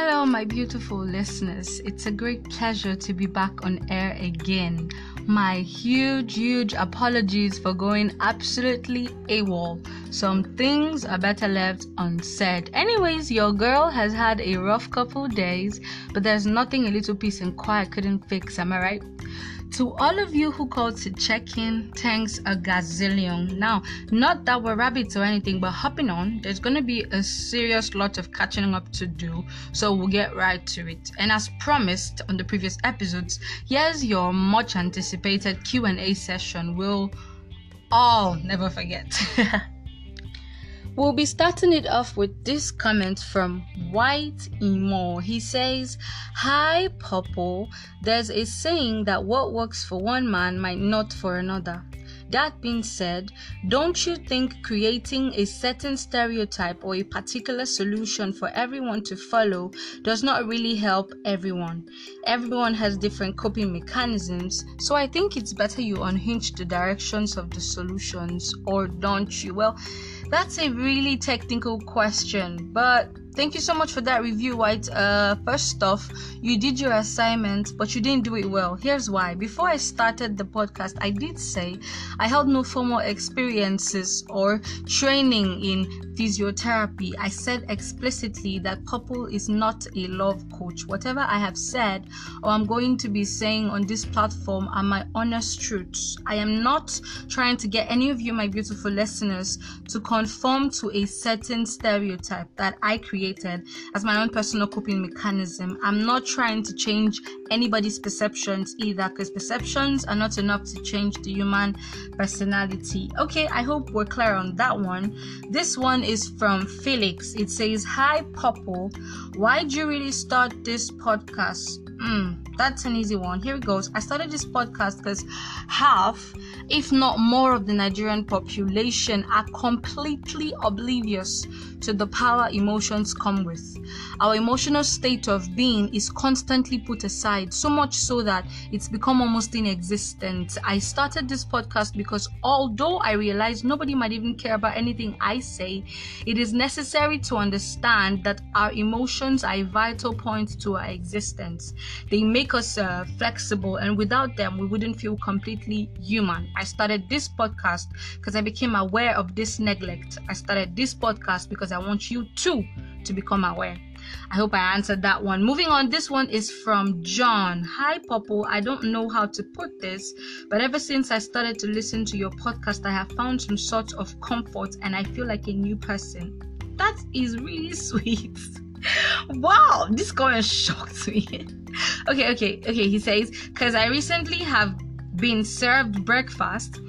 Hello, my beautiful listeners. It's a great pleasure to be back on air again. My huge, huge apologies for going absolutely AWOL. Some things are better left unsaid. Anyways, your girl has had a rough couple days, but there's nothing a little peace and quiet couldn't fix. Am I right? To all of you who called to check in, thanks a gazillion. Now, not that we're rabbits or anything, but hopping on, there's gonna be a serious lot of catching up to do, so we'll get right to it. And as promised on the previous episodes, here's your much anticipated Q&A session. We'll all never forget. We'll be starting it off with this comment from White Emo. He says, Hi, Popo. There's a saying that what works for one man might not for another. That being said, don't you think creating a certain stereotype or a particular solution for everyone to follow does not really help everyone? Everyone has different coping mechanisms, so I think it's better you unhinge the directions of the solutions, or don't you? Well, that's a really technical question, but Thank you so much for that review, White. Uh, first off, you did your assignment, but you didn't do it well. Here's why. Before I started the podcast, I did say I held no formal experiences or training in physiotherapy. I said explicitly that Purple is not a love coach. Whatever I have said or I'm going to be saying on this platform are my honest truths. I am not trying to get any of you, my beautiful listeners, to conform to a certain stereotype that I create created as my own personal coping mechanism. I'm not trying to change anybody's perceptions either because perceptions are not enough to change the human personality. Okay, I hope we're clear on that one. This one is from Felix. It says, Hi, Popo. Why'd you really start this podcast? Mm, that's an easy one. Here it goes. I started this podcast because half, if not more, of the Nigerian population are completely oblivious to the power emotions come with. Our emotional state of being is constantly put aside, so much so that it's become almost inexistent. I started this podcast because although I realize nobody might even care about anything I say, it is necessary to understand that our emotions are a vital point to our existence. They make us uh, flexible, and without them, we wouldn't feel completely human. I started this podcast because I became aware of this neglect. I started this podcast because I want you too to become aware. I hope I answered that one. Moving on, this one is from John. Hi, Popo. I don't know how to put this, but ever since I started to listen to your podcast, I have found some sort of comfort and I feel like a new person. That is really sweet. Wow, this comment shocked me. okay, okay, okay. He says, because I recently have been served breakfast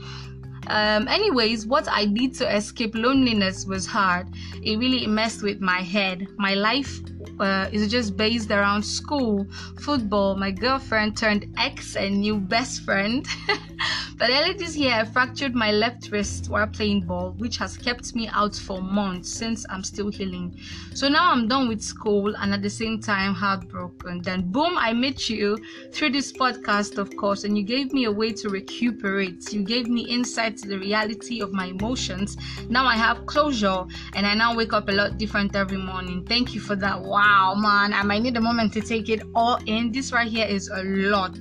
um, anyways, what I did to escape loneliness was hard. It really messed with my head. My life uh, is just based around school, football, my girlfriend turned ex and new best friend. but earlier this I fractured my left wrist while playing ball, which has kept me out for months since I'm still healing. So now I'm done with school and at the same time heartbroken. Then, boom, I met you through this podcast, of course, and you gave me a way to recuperate. You gave me insight to the reality of my emotions. Now I have closure and I now wake up a lot different every morning. Thank you for that. Wow, man, I might need a moment to take it all in. This right here is a lot.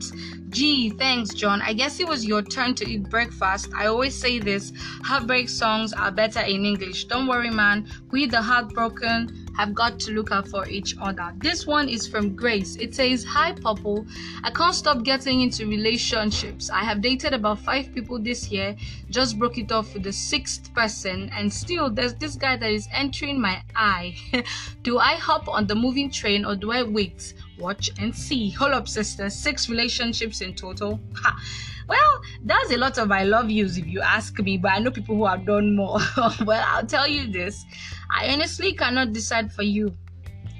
Gee, thanks, John. I guess it was your turn to eat breakfast. I always say this heartbreak songs are better in English. Don't worry, man. We, the heartbroken, have got to look out for each other. This one is from Grace. It says, Hi, Popo. I can't stop getting into relationships. I have dated about five people this year, just broke it off with the sixth person, and still there's this guy that is entering my eye. do I hop on the moving train or do I wait? watch and see. Hold up, sister. Six relationships in total. Ha. Well, that's a lot of I love yous if you ask me, but I know people who have done more. well, I'll tell you this I honestly cannot decide for you.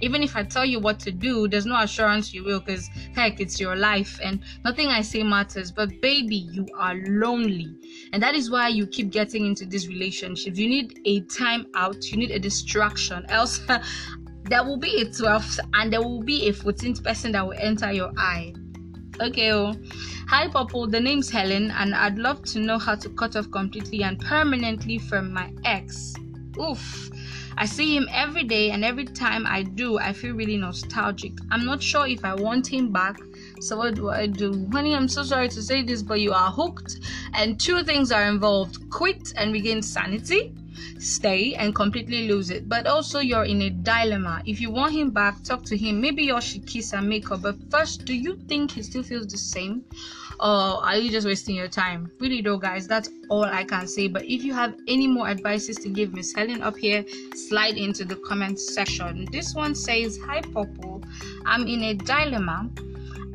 Even if I tell you what to do, there's no assurance you will because, heck, it's your life and nothing I say matters. But, baby, you are lonely. And that is why you keep getting into these relationships. You need a time out, you need a distraction. Else, there will be a 12th and there will be a 14th person that will enter your eye. Okay, oh. Hi, Popo. The name's Helen, and I'd love to know how to cut off completely and permanently from my ex. Oof. I see him every day, and every time I do, I feel really nostalgic. I'm not sure if I want him back. So, what do I do? Honey, I'm so sorry to say this, but you are hooked, and two things are involved quit and regain sanity stay and completely lose it. But also, you're in a dilemma. If you want him back, talk to him. Maybe you should kiss and make up. But first, do you think he still feels the same? Or are you just wasting your time? Really, though, guys, that's all I can say. But if you have any more advices to give Miss Helen up here, slide into the comment section. This one says, Hi, Popo. I'm in a dilemma.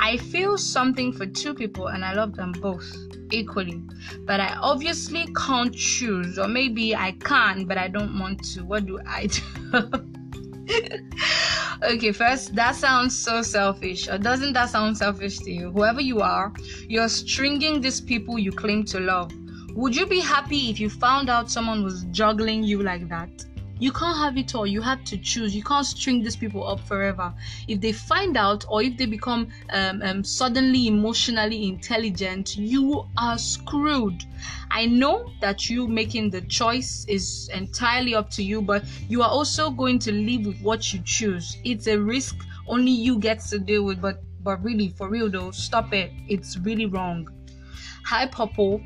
I feel something for two people and I love them both equally. But I obviously can't choose, or maybe I can, but I don't want to. What do I do? okay, first, that sounds so selfish. Or doesn't that sound selfish to you? Whoever you are, you're stringing these people you claim to love. Would you be happy if you found out someone was juggling you like that? You can't have it all. You have to choose. You can't string these people up forever. If they find out or if they become um, um, suddenly emotionally intelligent, you are screwed. I know that you making the choice is entirely up to you, but you are also going to live with what you choose. It's a risk only you get to deal with, but but really, for real though, stop it. It's really wrong. Hi, Popo.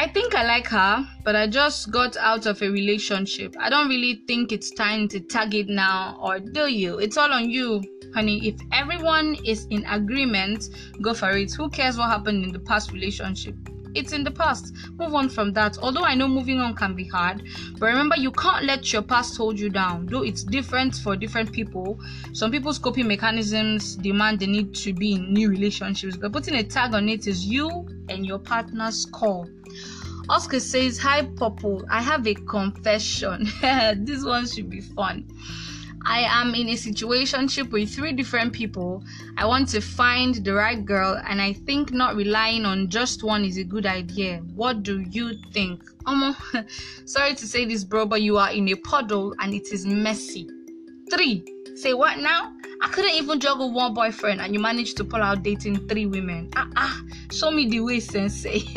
I think I like her, but I just got out of a relationship. I don't really think it's time to tag it now, or do you? It's all on you, honey. If everyone is in agreement, go for it. Who cares what happened in the past relationship? It's in the past. Move on from that. Although I know moving on can be hard, but remember you can't let your past hold you down. Though it's different for different people. Some people's coping mechanisms demand the need to be in new relationships, but putting a tag on it is you and your partner's call. Oscar says, Hi, Popo. I have a confession. this one should be fun. I am in a situationship with three different people. I want to find the right girl, and I think not relying on just one is a good idea. What do you think? Um, sorry to say this, bro, but you are in a puddle and it is messy. Three. Say what now? I couldn't even juggle one boyfriend and you managed to pull out dating three women. Ah, ah, show me the way, sensei.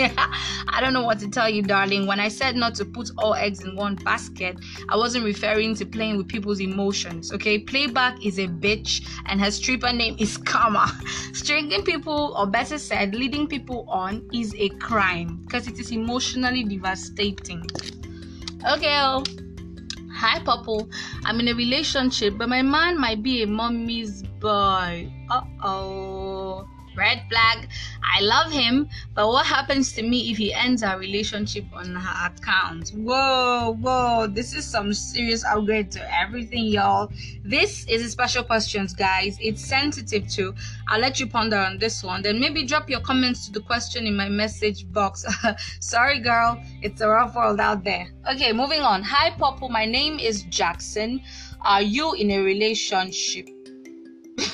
I don't know what to tell you, darling. When I said not to put all eggs in one basket, I wasn't referring to playing with people's emotions, okay? Playback is a bitch and her stripper name is Karma. Stringing people, or better said, leading people on, is a crime because it is emotionally devastating. Okay, oh. Hi, Popo. I'm in a relationship, but my man might be a mommy's boy. Uh oh red flag. I love him, but what happens to me if he ends our relationship on her account? Whoa, whoa, this is some serious upgrade to everything, y'all. This is a special questions, guys. It's sensitive too. I'll let you ponder on this one. Then maybe drop your comments to the question in my message box. Sorry, girl, it's a rough world out there. Okay, moving on. Hi, Popo. My name is Jackson. Are you in a relationship?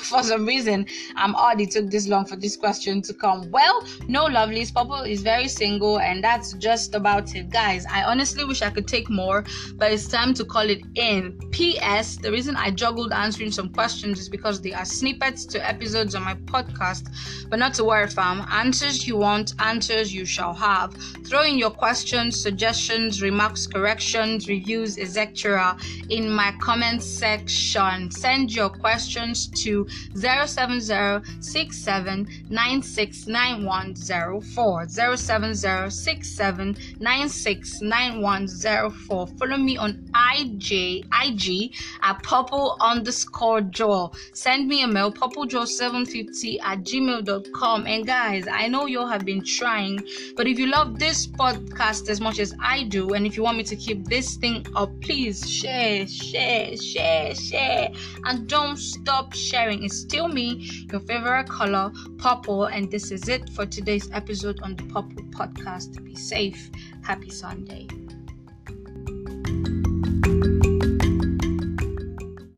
For some reason, I'm odd it took this long for this question to come. Well, no, lovelies. Purple is very single, and that's just about it, guys. I honestly wish I could take more, but it's time to call it in. P.S. The reason I juggled answering some questions is because they are snippets to episodes on my podcast. But not to worry, fam. Answers you want, answers you shall have. Throw in your questions, suggestions, remarks, corrections, reviews, etc. in my comment section. Send your questions to 07067969104 Follow me on IG IG at purple underscore Joel. Send me a mail purplejoel750 at gmail.com. And guys, I know you all have been trying, but if you love this podcast as much as I do, and if you want me to keep this thing up, please share, share, share, share, and don't stop sharing is still me, your favorite color, purple. And this is it for today's episode on the Purple Podcast. Be safe. Happy Sunday.